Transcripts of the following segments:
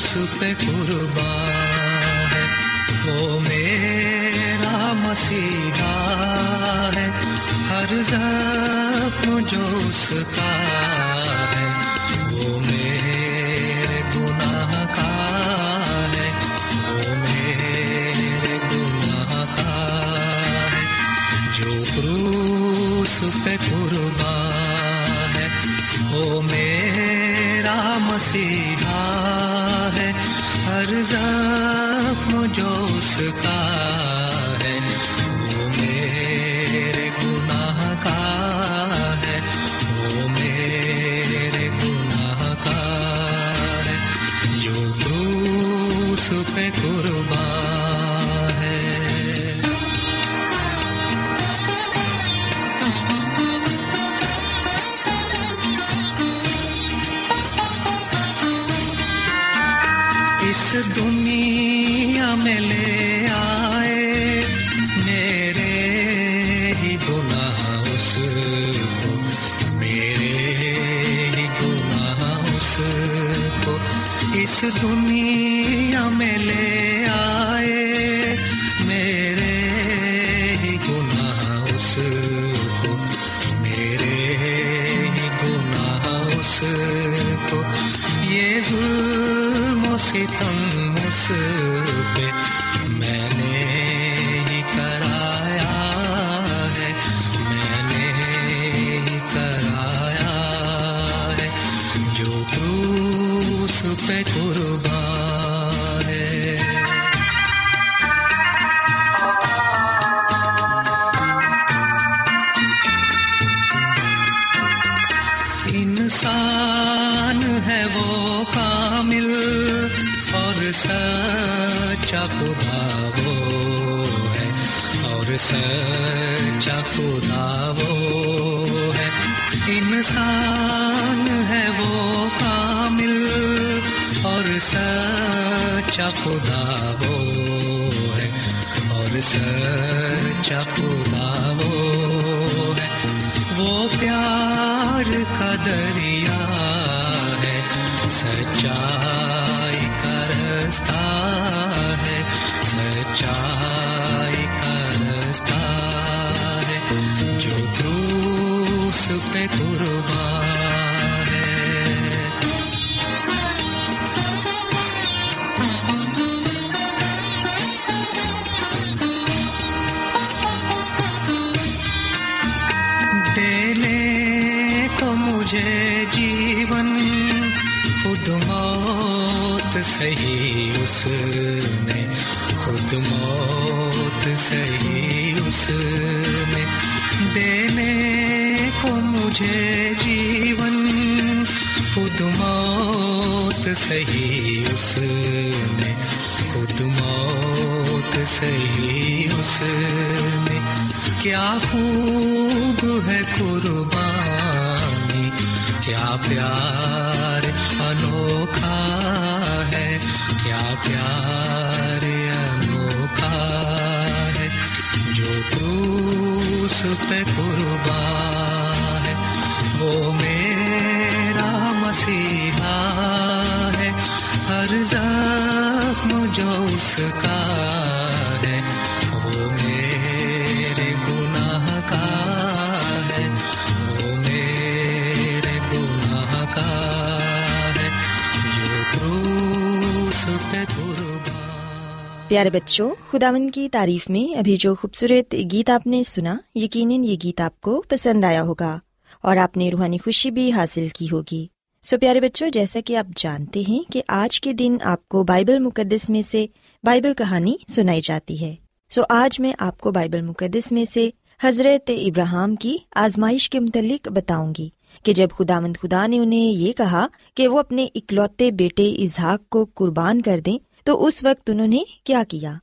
کروس پہ قربان ہے۔ وہ میرا مسیحا ہے۔ ہر زخم جو اس کا ہے۔ وہ میرے گناہ کا ہے۔ وہ میرے گناہ کا ہے۔ جو کروس پہ قربان ہے۔ وہ میرا مسیحا زخم جو سچا خدا وہ ہے اور سچا خدا اس نے دینے کو مجھے جیون خود موت سہی اس نے خود موت سہی اس نے کیا خوب ہے قربانی، کیا پیار انوکھا ہے، کیا پیار پہ قربان ہے۔ وہ میرا مسیحا ہے۔ ہر زخم جو اس کا پیارے بچوں خداون کی تعریف میں ابھی جو خوبصورت گیت آپ نے سنا، یقیناً یہ گیت آپ کو پسند آیا ہوگا اور آپ نے روحانی خوشی بھی حاصل کی ہوگی۔ سو پیارے بچوں، جیسا کہ آپ جانتے ہیں کہ آج کے دن آپ کو بائبل مقدس میں سے بائبل کہانی سنائی جاتی ہے۔ سو آج میں آپ کو بائبل مقدس میں سے حضرت ابراہم کی آزمائش کے متعلق بتاؤں گی کہ جب خدا مند خدا نے انہیں یہ کہا کہ وہ اپنے اکلوتے بیٹے اظہاق کو قربان کر دیں تو اس وقت انہوں نے کیا کیا؟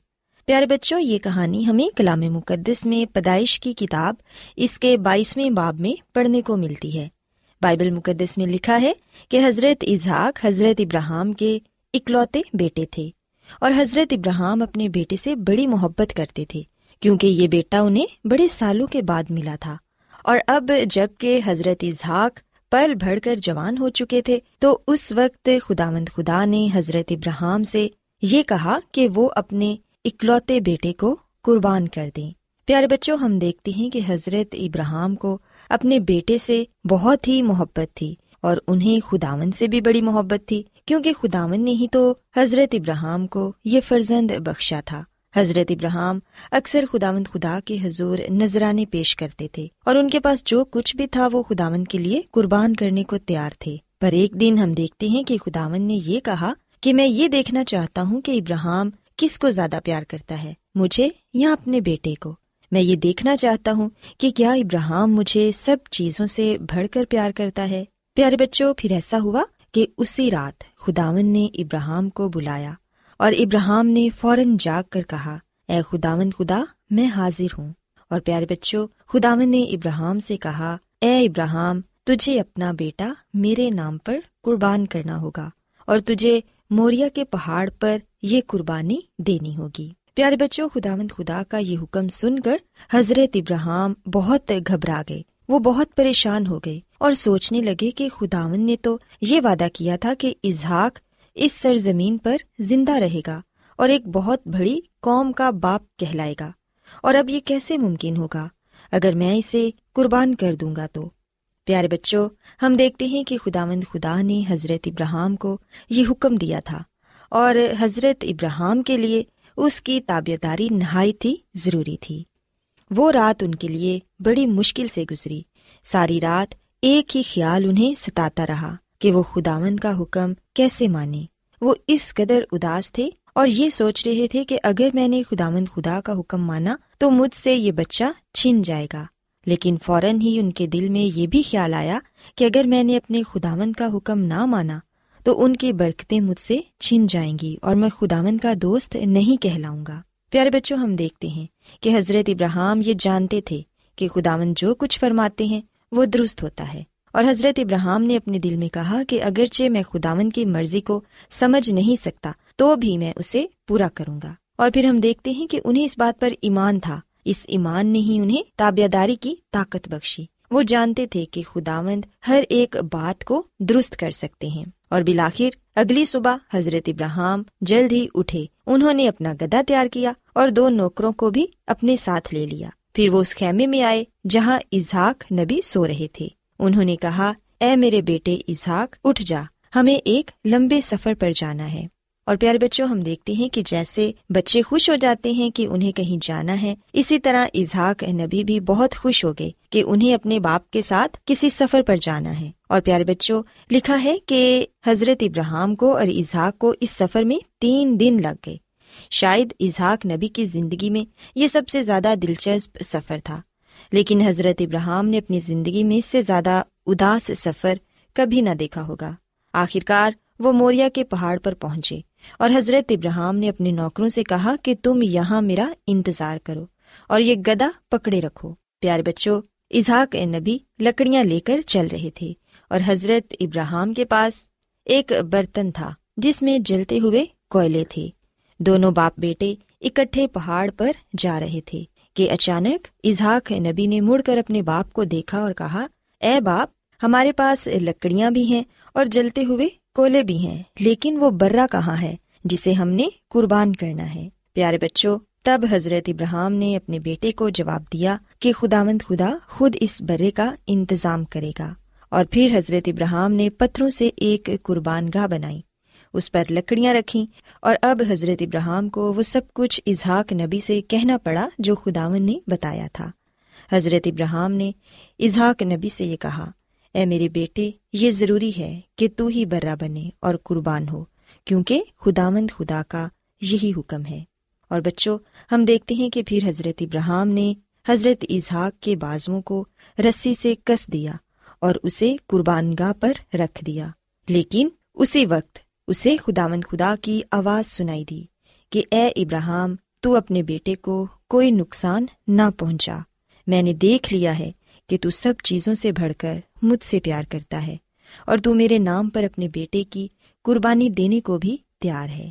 پیارے بچوں، یہ کہانی ہمیں کلام مقدس میں پیدائش کی کتاب، اس کے بائیسویں باب میں پڑھنے کو ملتی ہے۔ بائبل مقدس میں لکھا ہے کہ حضرت اظہاق حضرت ابراہم کے اکلوتے بیٹے تھے اور حضرت ابراہم اپنے بیٹے سے بڑی محبت کرتے تھے، کیونکہ یہ بیٹا انہیں بڑے سالوں کے بعد ملا تھا۔ اور اب جبکہ حضرت اظہاق پل بڑھ کر جوان ہو چکے تھے، تو اس وقت خدا مند خدا نے حضرت ابراہم سے یہ کہا کہ وہ اپنے اکلوتے بیٹے کو قربان کر دیں۔ پیارے بچوں، ہم دیکھتے ہیں کہ حضرت ابراہم کو اپنے بیٹے سے بہت ہی محبت تھی اور انہیں خداون سے بھی بڑی محبت تھی، کیونکہ خداون نے ہی تو حضرت ابراہم کو یہ فرزند بخشا تھا۔ حضرت ابراہم اکثر خداوند خدا کے حضور نذرانے پیش کرتے تھے اور ان کے پاس جو کچھ بھی تھا وہ خداون کے لیے قربان کرنے کو تیار تھے۔ پر ایک دن ہم دیکھتے ہیں کہ خداون نے یہ کہا کہ میں یہ دیکھنا چاہتا ہوں کہ ابراہم کس کو زیادہ پیار کرتا ہے، مجھے یا اپنے بیٹے کو؟ میں یہ دیکھنا چاہتا ہوں کہ کیا ابراہم مجھے سب چیزوں سے بڑھ کر پیار کرتا ہے؟ پیارے بچوں، پھر ایسا ہوا کہ اسی رات خداون نے ابراہم کو بلایا اور ابراہم نے فوراً جاگ کر کہا، اے خداون خدا، میں حاضر ہوں۔ اور پیارے بچوں، خداون نے ابراہم سے کہا، اے ابراہم، تجھے اپنا بیٹا میرے نام پر قربان کرنا ہوگا اور تجھے موریا کے پہاڑ پر یہ قربانی دینی ہوگی۔ پیارے بچوں، خداوند خدا کا یہ حکم سن کر حضرت ابراہم بہت گھبرا گئے۔ وہ بہت پریشان ہو گئے اور سوچنے لگے کہ خداون نے تو یہ وعدہ کیا تھا کہ اظہاق اس سرزمین پر زندہ رہے گا اور ایک بہت بڑی قوم کا باپ کہلائے گا۔ اور اب یہ کیسے ممکن ہوگا؟ اگر میں اسے قربان کر دوں گا تو۔ پیارے بچوں، ہم دیکھتے ہیں کہ خداوند خدا نے حضرت ابراہم کو یہ حکم دیا تھا اور حضرت ابراہم کے لیے اس کی تابیداری نہایت ہی ضروری تھی۔ وہ رات ان کے لیے بڑی مشکل سے گزری۔ ساری رات ایک ہی خیال انہیں ستاتا رہا کہ وہ خداوند کا حکم کیسے مانے۔ وہ اس قدر اداس تھے اور یہ سوچ رہے تھے کہ اگر میں نے خداوند خدا کا حکم مانا تو مجھ سے یہ بچہ چھن جائے گا۔ لیکن فوراً ہی ان کے دل میں یہ بھی خیال آیا کہ اگر میں نے اپنے خداون کا حکم نہ مانا تو ان کی برکتیں مجھ سے چھن جائیں گی اور میں خداون کا دوست نہیں کہلاؤں گا۔ پیارے بچوں، ہم دیکھتے ہیں کہ حضرت ابراہم یہ جانتے تھے کہ خداون جو کچھ فرماتے ہیں وہ درست ہوتا ہے۔ اور حضرت ابراہم نے اپنے دل میں کہا کہ اگرچہ میں خداون کی مرضی کو سمجھ نہیں سکتا تو بھی میں اسے پورا کروں گا۔ اور پھر ہم دیکھتے ہیں کہ انہیں اس بات پر ایمان تھا اس ایمان نے ہی انہیں تابیداری کی طاقت بخشی۔ وہ جانتے تھے کہ خداوند ہر ایک بات کو درست کر سکتے ہیں۔ اور بلاخر اگلی صبح حضرت ابراہم جلد ہی اٹھے۔ انہوں نے اپنا گدا تیار کیا اور دو نوکروں کو بھی اپنے ساتھ لے لیا۔ پھر وہ اس خیمے میں آئے جہاں اظہاق نبی سو رہے تھے۔ انہوں نے کہا، اے میرے بیٹے اظہاق اٹھ جا، ہمیں ایک لمبے سفر پر جانا ہے۔ اور پیارے بچوں، ہم دیکھتے ہیں کہ جیسے بچے خوش ہو جاتے ہیں کہ انہیں کہیں جانا ہے، اسی طرح اظہاق نبی بھی بہت خوش ہو گئے کہ انہیں اپنے باپ کے ساتھ کسی سفر پر جانا ہے۔ اور پیارے بچوں، لکھا ہے کہ حضرت ابراہم کو اور اظہاق کو اس سفر میں تین دن لگ گئے۔ شاید اظہاق نبی کی زندگی میں یہ سب سے زیادہ دلچسپ سفر تھا، لیکن حضرت ابراہم نے اپنی زندگی میں اس سے زیادہ اداس سفر کبھی نہ دیکھا ہوگا۔ آخرکار وہ موریا کے پہاڑ پر پہنچے۔ اور حضرت ابراہم نے اپنے نوکروں سے کہا کہ تم یہاں میرا انتظار کرو اور یہ گدا پکڑے رکھو۔ پیارے بچوں اظہاق نبی لکڑیاں لے کر چل رہے تھے اور حضرت ابراہم کے پاس ایک برتن تھا جس میں جلتے ہوئے کوئلے تھے۔ دونوں باپ بیٹے اکٹھے پہاڑ پر جا رہے تھے کہ اچانک اظہاق نبی نے مڑ کر اپنے باپ کو دیکھا اور کہا، اے باپ، ہمارے پاس لکڑیاں بھی ہیں اور جلتے ہوئے کولے بھی ہیں، لیکن وہ برا کہاں ہے، جسے ہم نے قربان کرنا ہے۔ پیارے بچوں، تب حضرت ابراہم نے اپنے بیٹے کو جواب دیا کہ خدا مند خدا خود اس برے کا انتظام کرے گا۔ اور پھر حضرت ابراہم نے پتھروں سے ایک قربان گاہ بنائی، اس پر لکڑیاں رکھی اور اب حضرت ابراہم کو وہ سب کچھ اظہاق نبی سے کہنا پڑا جو خداون نے بتایا تھا۔ حضرت ابراہم نے اظہاق نبی سے یہ کہا اے میرے بیٹے، یہ ضروری ہے کہ تو ہی برا بنے اور قربان ہو، کیونکہ خداوند خدا کا یہی حکم ہے۔ اور بچوں، ہم دیکھتے ہیں کہ پھر حضرت ابراہم نے حضرت اظہاق کے بازو کو رسی سے کس دیا اور اسے قربان گاہ پر رکھ دیا۔ لیکن اسی وقت اسے خداوند خدا کی آواز سنائی دی کہ اے ابراہم تو اپنے بیٹے کو کوئی نقصان نہ پہنچا۔ میں نے دیکھ لیا ہے کہ تو سب چیزوں سے بڑھ کر مجھ سے پیار کرتا ہے اور تو میرے نام پر اپنے بیٹے کی قربانی دینے کو بھی تیار ہے۔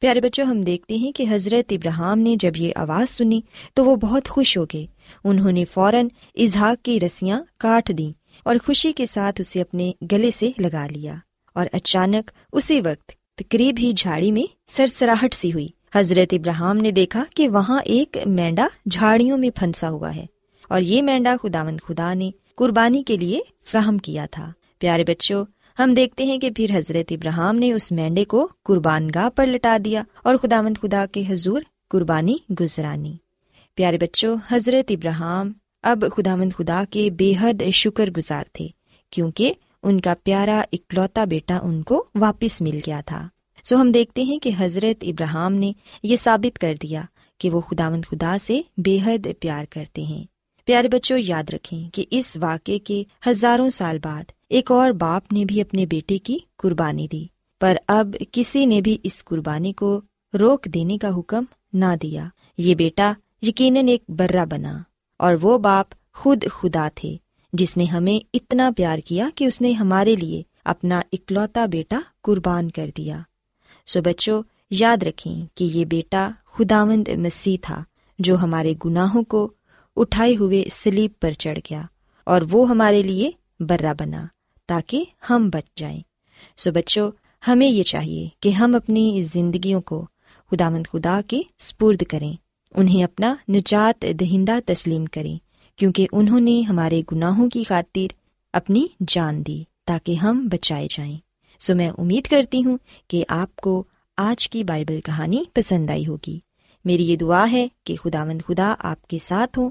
پیارے بچوں، ہم دیکھتے ہیں کہ حضرت ابراہم نے جب یہ آواز سنی تو وہ بہت خوش ہو گئے۔ انہوں نے فوراً اظہاق کی رسیاں کاٹ دیں اور خوشی کے ساتھ اسے اپنے گلے سے لگا لیا اور اچانک اسی وقت تقریب ہی جھاڑی میں سرسراہٹ سی ہوئی۔ حضرت ابراہم نے دیکھا کہ وہاں ایک مینڈا جھاڑیوں میں پھنسا ہوا ہے۔ اور یہ مینڈا خدا مند خدا نے قربانی کے لیے فراہم کیا تھا۔ پیارے بچوں، ہم دیکھتے ہیں کہ پھر حضرت ابراہم نے اس مینڈے کو قربان گاہ پر لٹا دیا اور خدا مند خدا کے حضور قربانی گزرانی۔ پیارے بچوں، حضرت ابراہم اب خدا مند خدا کے بے حد شکر گزار تھے کیونکہ ان کا پیارا اکلوتا بیٹا ان کو واپس مل گیا تھا۔ سو ہم دیکھتے ہیں کہ حضرت ابراہم نے یہ ثابت کر دیا کہ وہ خدا مند خدا سے بے حد پیار کرتے ہیں۔ پیارے بچوں، یاد رکھیں کہ اس واقعے کے ہزاروں سال بعد ایک اور باپ نے بھی اپنے بیٹے کی قربانی دی، پر اب کسی نے بھی اس قربانی کو روک دینے کا حکم نہ دیا۔ یہ بیٹا یقیناً ایک برا بنا، اور وہ باپ خود خدا تھے، جس نے ہمیں اتنا پیار کیا کہ اس نے ہمارے لیے اپنا اکلوتا بیٹا قربان کر دیا۔ سو بچوں، یاد رکھیں کہ یہ بیٹا خداوند مسیح تھا، جو ہمارے گناہوں کو اٹھائے ہوئے سلیب پر چڑھ گیا اور وہ ہمارے لیے برا بنا تاکہ ہم بچ جائیں۔ سو بچوں، ہمیں یہ چاہیے کہ ہم اپنی زندگیوں کو خدا مند خدا کے سپرد کریں، انہیں اپنا نجات دہندہ تسلیم کریں، کیونکہ انہوں نے ہمارے گناہوں کی خاطر اپنی جان دی تاکہ ہم بچائے جائیں۔ سو میں امید کرتی ہوں کہ آپ کو آج کی بائبل کہانی پسند آئی ہوگی۔ میری یہ دعا ہے کہ خدا مند خدا آپ کے ساتھ ہوں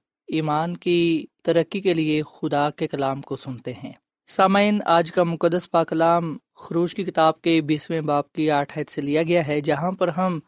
ایمان کی ترقی کے لیے خدا کے کلام کو سنتے ہیں۔ سامعین، آج کا مقدس پاکلام خروش کی کتاب کے بیسویں باپ کی آٹھ حید سے لیا گیا ہے، جہاں پر ہم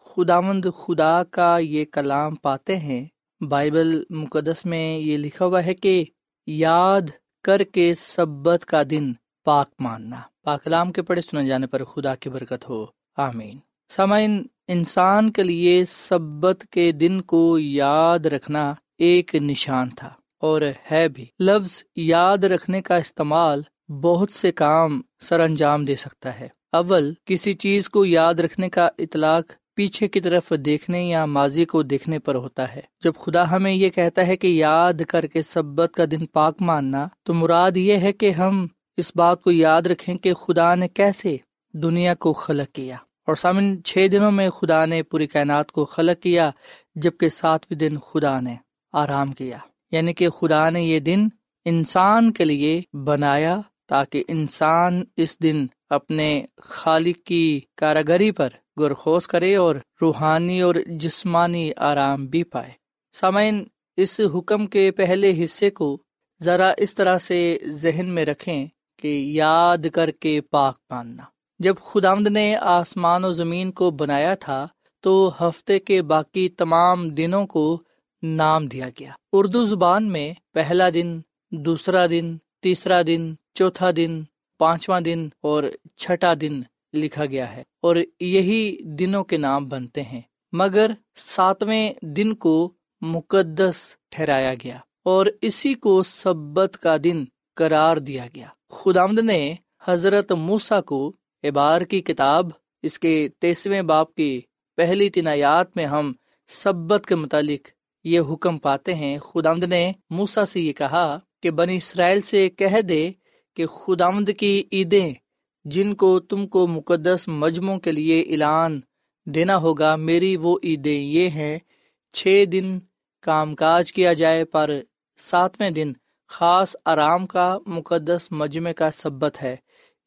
خدا مند خدا کا یہ کلام پاتے ہیں۔ بائبل مقدس میں یہ لکھا ہوا ہے کہ یاد کر کے سبت کا دن پاک ماننا۔ پاکلام کے پڑھے سنے جانے پر خدا کی برکت ہو۔ آمین۔ سامعین، انسان کے لیے سبت کے دن کو یاد رکھنا ایک نشان تھا اور ہے بھی۔ لفظ یاد رکھنے کا استعمال بہت سے کام سر انجام دے سکتا ہے۔ اول، کسی چیز کو یاد رکھنے کا اطلاق پیچھے کی طرف دیکھنے یا ماضی کو دیکھنے پر ہوتا ہے۔ جب خدا ہمیں یہ کہتا ہے کہ یاد کر کے سبت کا دن پاک ماننا، تو مراد یہ ہے کہ ہم اس بات کو یاد رکھیں کہ خدا نے کیسے دنیا کو خلق کیا۔ اور سامن، چھ دنوں میں خدا نے پوری کائنات کو خلق کیا، جبکہ ساتویں دن خدا نے۔ آرام کیا۔ یعنی کہ خدا نے یہ دن انسان کے لیے بنایا تاکہ انسان اس دن اپنے خالق کی کاراگری پر گرخوز کرے اور روحانی اور جسمانی آرام بھی پائے۔ سامعین، اس حکم کے پہلے حصے کو ذرا اس طرح سے ذہن میں رکھیں کہ یاد کر کے پاک ماننا۔ جب خدامد نے آسمان و زمین کو بنایا تھا، تو ہفتے کے باقی تمام دنوں کو نام دیا گیا۔ اردو زبان میں پہلا دن، دوسرا دن، تیسرا دن، چوتھا دن، پانچواں دن اور چھٹا دن لکھا گیا ہے اور یہی دنوں کے نام بنتے ہیں۔ مگر ساتویں دن کو مقدس ٹھہرایا گیا اور اسی کو سبت کا دن قرار دیا گیا۔ خدامد نے حضرت موسا کو ابار کی کتاب، اس کے تیسویں باپ کی پہلی تنایات میں ہم سبت کے متعلق یہ حکم پاتے ہیں خدامد نے موسا سے یہ کہا کہ بنی اسرائیل سے کہہ دے کہ خدامد کی عیدیں جن کو تم کو مقدس مجموعوں کے لیے اعلان دینا ہوگا، میری وہ عیدیں یہ ہیں، چھ دن کام کاج کیا جائے پر ساتویں دن خاص آرام کا مقدس مجمع کا سبت ہے،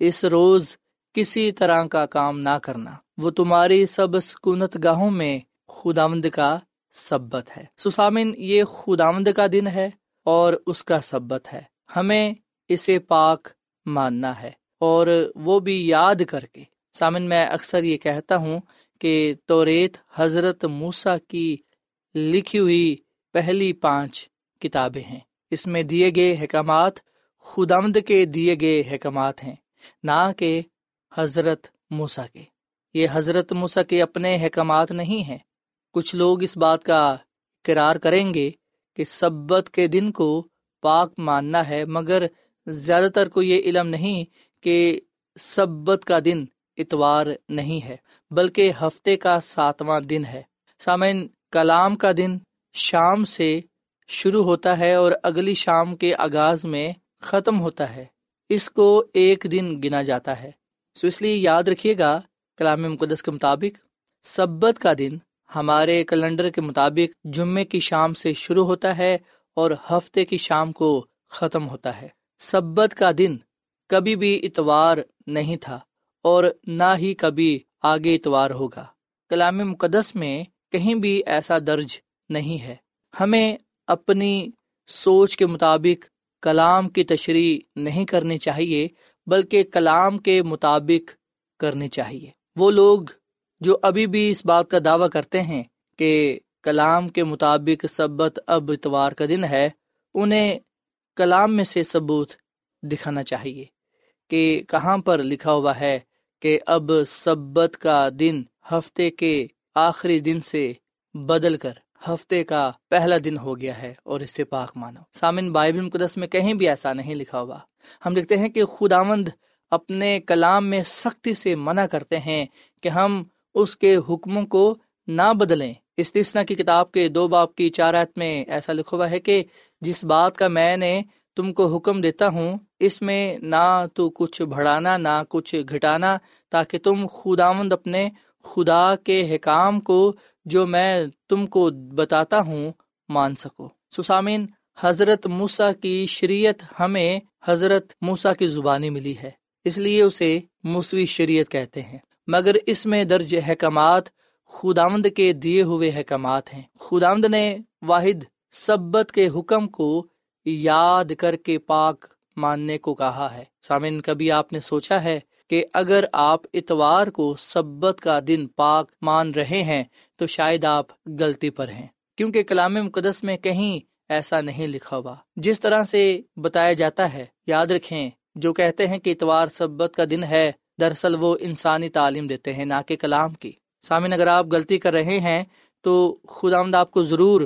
اس روز کسی طرح کا کام نہ کرنا۔ وہ تمہاری سب سکونت گاہوں میں خدامد کا سبت ہے۔ سسامن یہ خدامد کا دن ہے اور اس کا سبت ہے۔ ہمیں اسے پاک ماننا ہے اور وہ بھی یاد کر کے۔ سامن میں اکثر یہ کہتا ہوں کہ توریت حضرت موسا کی لکھی ہوئی پہلی پانچ کتابیں ہیں۔ اس میں دیے گئے احکامات خدمد کے دیے گئے احکامات ہیں، نہ کہ حضرت موسا کے۔ یہ حضرت موسا کے اپنے احکامات نہیں ہیں۔ کچھ لوگ اس بات کا کرار کریں گے کہ سبت کے دن کو پاک ماننا ہے، مگر زیادہ تر کو یہ علم نہیں کہ سبت کا دن اتوار نہیں ہے، بلکہ ہفتے کا ساتواں دن ہے۔ سامعین، کلام کا دن شام سے شروع ہوتا ہے اور اگلی شام کے آغاز میں ختم ہوتا ہے۔ اس کو ایک دن گنا جاتا ہے۔ سو اس لیے یاد رکھیے گا کلام مقدس کے مطابق، سبت کا دن ہمارے کیلنڈر کے مطابق جمعے کی شام سے شروع ہوتا ہے اور ہفتے کی شام کو ختم ہوتا ہے۔ سبت کا دن کبھی بھی اتوار نہیں تھا اور نہ ہی کبھی آگے اتوار ہوگا۔ کلام مقدس میں کہیں بھی ایسا درج نہیں ہے۔ ہمیں اپنی سوچ کے مطابق کلام کی تشریح نہیں کرنی چاہیے، بلکہ کلام کے مطابق کرنی چاہیے۔ وہ لوگ جو ابھی بھی اس بات کا دعویٰ کرتے ہیں کہ کلام کے مطابق سبت اب اتوار کا دن ہے، انہیں کلام میں سے ثبوت دکھانا چاہیے کہ کہاں پر لکھا ہوا ہے کہ اب سبت کا دن ہفتے کے آخری دن سے بدل کر ہفتے کا پہلا دن ہو گیا ہے اور اس سے پاک مانو۔ سامن بائبل مقدس میں کہیں بھی ایسا نہیں لکھا ہوا۔ ہم لکھتے ہیں کہ خداوند اپنے کلام میں سختی سے منع کرتے ہیں کہ ہم اس کے حکموں کو نہ بدلیں۔ استثنا کی کتاب کے دو باپ کی چارت میں ایسا لکھا ہوا ہے کہ جس بات کا میں نے تم کو حکم دیتا ہوں، اس میں نہ تو کچھ بڑھانا، نہ کچھ گھٹانا، تاکہ تم خداوند اپنے خدا کے حکام کو جو میں تم کو بتاتا ہوں مان سکو۔ سسامین، حضرت موسا کی شریعت ہمیں حضرت موسا کی زبانی ملی ہے، اس لیے اسے موسوی شریعت کہتے ہیں۔ مگر اس میں درج حکمات خداوند کے دیے ہوئے حکمات ہیں۔ خداوند نے واحد سبت کے حکم کو یاد کر کے پاک ماننے کو کہا ہے۔ سامن کبھی آپ نے سوچا ہے کہ اگر آپ اتوار کو سبت کا دن پاک مان رہے ہیں تو شاید آپ غلطی پر ہیں۔ کیونکہ کلام مقدس میں کہیں ایسا نہیں لکھا ہوا۔ جس طرح سے بتایا جاتا ہے، یاد رکھیں، جو کہتے ہیں کہ اتوار سبت کا دن ہے دراصل وہ انسانی تعلیم دیتے ہیں، نہ کہ کلام کی۔ سامن اگر آپ غلطی کر رہے ہیں تو خدا آمد آپ کو ضرور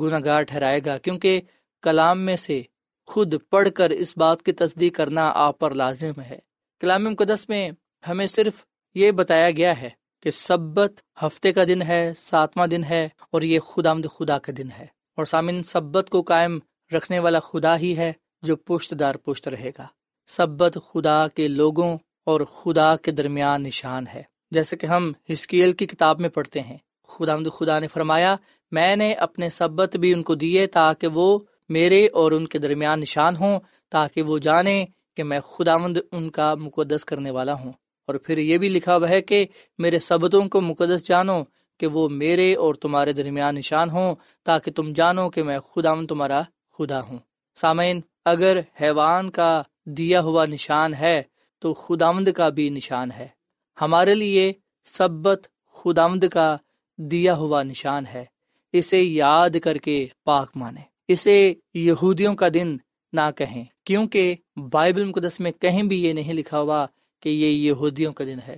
گناہ گار ٹھہرائے گا، کیونکہ کلام میں سے خود پڑھ کر اس بات کی تصدیق کرنا آپ پر لازم ہے۔ کلام مقدس میں ہمیں صرف یہ بتایا گیا ہے کہ سبت ہفتے کا دن ہے، ساتواں دن ہے اور یہ خدا آمد خدا کا دن ہے۔ اور سامن سبت کو قائم رکھنے والا خدا ہی ہے جو پشت دار پشت رہے گا۔ سبت خدا کے لوگوں اور خدا کے درمیان نشان ہے۔ جیسے کہ ہم ہسکیل کی کتاب میں پڑھتے ہیں۔ خدا خدا نے فرمایا، میں نے اپنے سبت بھی ان کو دیے تاکہ وہ میرے اور ان کے درمیان نشان ہوں، تاکہ وہ جانے کہ میں خدا مند ان کا مقدس کرنے والا ہوں۔ اور پھر یہ بھی لکھا ہوا ہے کہ میرے سبتوں کو مقدس جانو کہ وہ میرے اور تمہارے درمیان نشان ہوں، تاکہ تم جانو کہ میں خداوند تمہارا خدا ہوں۔ سامعین، اگر حیوان کا دیا ہوا نشان ہے تو خدامد کا بھی نشان ہے۔ ہمارے لیے سبت خدامد کا دیا ہوا نشان ہے۔ اسے یاد کر کے پاک مانے۔ اسے یہودیوں کا دن نہ کہیں، کیونکہ بائبل مقدس میں کہیں بھی یہ نہیں لکھا ہوا کہ یہ یہودیوں کا دن ہے۔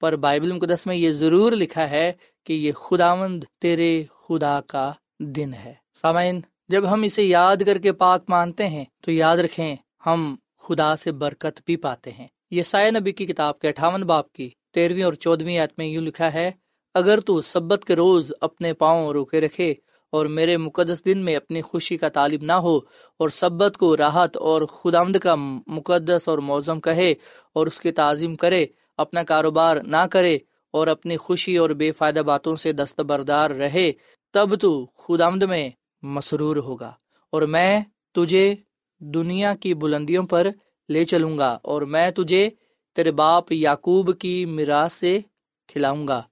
پر بائبل مقدس میں یہ ضرور لکھا ہے کہ یہ خداوند تیرے خدا کا دن ہے۔ سامعین، جب ہم اسے یاد کر کے پاک مانتے ہیں، تو یاد رکھیں، ہم خدا سے برکت بھی پاتے ہیں۔ یہ سائے نبی کی کتاب کے اٹھاون باپ کی تیرہویں اور چودہویں میں یوں لکھا ہے، اگر تو سبت کے روز اپنے پاؤں روکے رکھے اور میرے مقدس دن میں اپنی خوشی کا طالب نہ ہو اور سبت کو راحت اور خدامد کا مقدس اور موزم کہے اور اس کی تعظیم کرے، اپنا کاروبار نہ کرے اور اپنی خوشی اور بے فائدہ باتوں سے دستبردار رہے، تب تو خدامد میں مسرور ہوگا اور میں تجھے دنیا کی بلندیوں پر لے چلوں گا اور میں تجھے تیرے باپ یعقوب کی میراث سے کھلاؤں گا،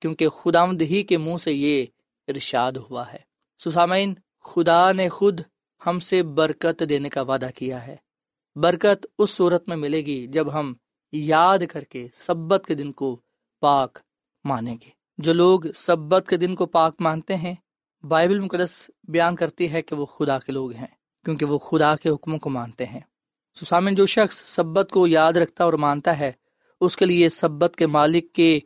کیونکہ خدا ہی کے منہ سے یہ ارشاد ہوا ہے۔ سسامین، خدا نے خود ہم سے برکت دینے کا وعدہ کیا ہے۔ برکت اس صورت میں ملے گی جب ہم یاد کر کے سبت کے دن کو پاک مانیں گے۔ جو لوگ سبت کے دن کو پاک مانتے ہیں، بائبل مقدس بیان کرتی ہے کہ وہ خدا کے لوگ ہیں، کیونکہ وہ خدا کے حکموں کو مانتے ہیں۔ سسامن جو شخص سبت کو یاد رکھتا اور مانتا ہے، اس کے لیے سبت کے مالک کے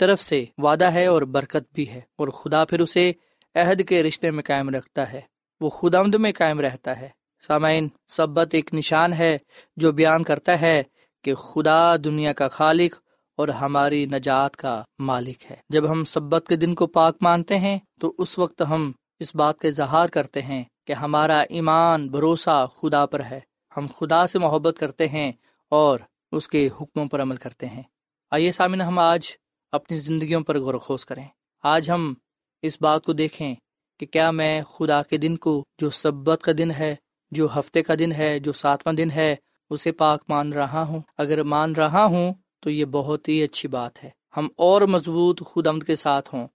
طرف سے وعدہ ہے اور برکت بھی ہے، اور خدا پھر اسے عہد کے رشتے میں قائم رکھتا ہے۔ وہ خدا میں قائم رہتا ہے۔ سامعین، سبت ایک نشان ہے جو بیان کرتا ہے کہ خدا دنیا کا خالق اور ہماری نجات کا مالک ہے۔ جب ہم سبت کے دن کو پاک مانتے ہیں، تو اس وقت ہم اس بات کا اظہار کرتے ہیں کہ ہمارا ایمان بھروسہ خدا پر ہے۔ ہم خدا سے محبت کرتے ہیں اور اس کے حکموں پر عمل کرتے ہیں۔ آئیے سامن ہم آج اپنی زندگیوں پر غور و خوص کریں۔ آج ہم اس بات کو دیکھیں کہ کیا میں خدا کے دن کو جو سبت کا دن ہے، جو ہفتے کا دن ہے، جو ساتواں دن ہے، اسے پاک مان رہا ہوں۔ اگر مان رہا ہوں تو یہ بہت ہی اچھی بات ہے۔ ہم اور مضبوط خود آمد کے ساتھ ہوں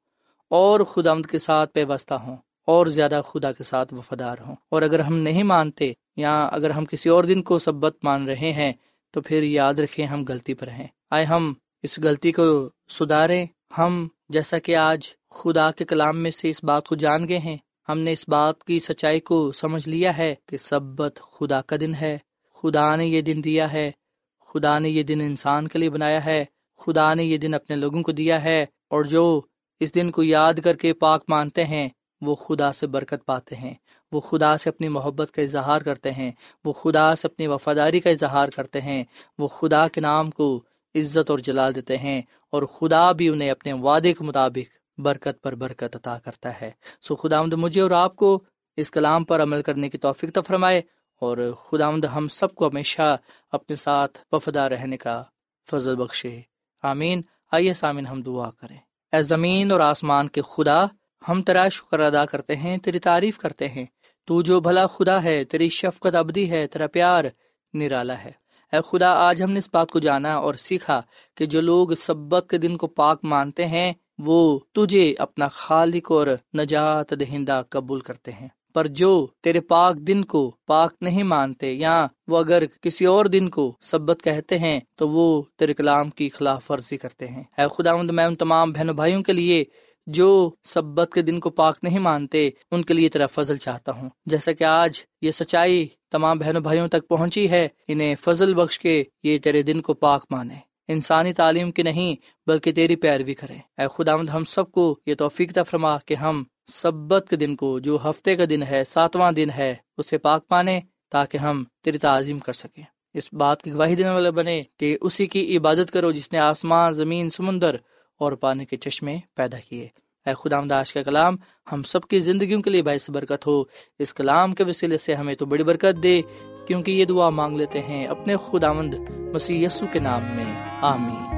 اور خود آمد کے ساتھ پیوستہ ہوں۔ اور زیادہ خدا کے ساتھ وفادار ہوں۔ اور اگر ہم نہیں مانتے یا اگر ہم کسی اور دن کو سبت مان رہے ہیں، تو پھر یاد رکھیں ہم غلطی پر ہیں۔ آئے ہم اس غلطی کو سدھاریں۔ ہم جیسا کہ آج خدا کے کلام میں سے اس بات کو جان گئے ہیں، ہم نے اس بات کی سچائی کو سمجھ لیا ہے کہ سبت خدا کا دن ہے۔ خدا نے یہ دن دیا ہے۔ خدا نے یہ دن انسان کے لیے بنایا ہے۔ خدا نے یہ دن اپنے لوگوں کو دیا ہے۔ اور جو اس دن کو یاد کر کے پاک مانتے ہیں وہ خدا سے برکت پاتے ہیں، وہ خدا سے اپنی محبت کا اظہار کرتے ہیں، وہ خدا سے اپنی وفاداری کا اظہار کرتے ہیں، وہ خدا کے نام کو عزت اور جلال دیتے ہیں اور خدا بھی انہیں اپنے وعدے کے مطابق برکت پر برکت عطا کرتا ہے۔ سو خدا آمد مجھے اور آپ کو اس کلام پر عمل کرنے کی توفیق تو فرمائے اور خدا آمد ہم سب کو ہمیشہ اپنے ساتھ وفادار رہنے کا فضل بخشے۔ آمین۔ آئیے سامن ہم دعا کریں۔ اے زمین اور آسمان کے خدا ہم تیرا شکر ادا کرتے ہیں، تیری تعریف کرتے ہیں۔ تو جو بھلا خدا ہے، تیری شفقت ابدی ہے، تیرا پیار نرالا ہے۔ اے خدا، آج ہم نے اس بات کو جانا اور سیکھا کہ جو لوگ سبق کے دن کو پاک مانتے ہیں، وہ تجھے اپنا خالق اور نجات دہندہ قبول کرتے ہیں۔ پر جو تیرے پاک دن کو پاک نہیں مانتے یا وہ اگر کسی اور دن کو سبت کہتے ہیں، تو وہ تیرے کلام کی خلاف ورزی کرتے ہیں۔ اے خدا میں ان تمام بہنوں بھائیوں کے لیے جو سبت کے دن کو پاک نہیں مانتے، ان کے لیے تیرا فضل چاہتا ہوں۔ جیسا کہ آج یہ سچائی تمام بہنوں بھائیوں تک پہنچی ہے، انہیں فضل بخش کے یہ تیرے دن کو پاک مانے۔ انسانی تعلیم کی نہیں، بلکہ تیری پیروی کریں۔ اے خدا ہم سب کو یہ توفیق فرما کہ ہم سبت کے دن کو، جو ہفتے کا دن ہے، ساتواں دن ہے، اسے پاک مانے تاکہ ہم تیری تعظیم کر سکیں۔ اس بات کی گواہی دینے والے بنے کہ اسی کی عبادت کرو جس نے آسمان، زمین، سمندر اور پانی کے چشمے پیدا کیے۔ اے خدا آج کا کلام ہم سب کی زندگیوں کے لیے باعث برکت ہو۔ اس کلام کے وسیلے سے ہمیں تو بڑی برکت دے، کیونکہ یہ دعا مانگ لیتے ہیں اپنے خدا مند مسیح یسو کے نام میں۔ آمین۔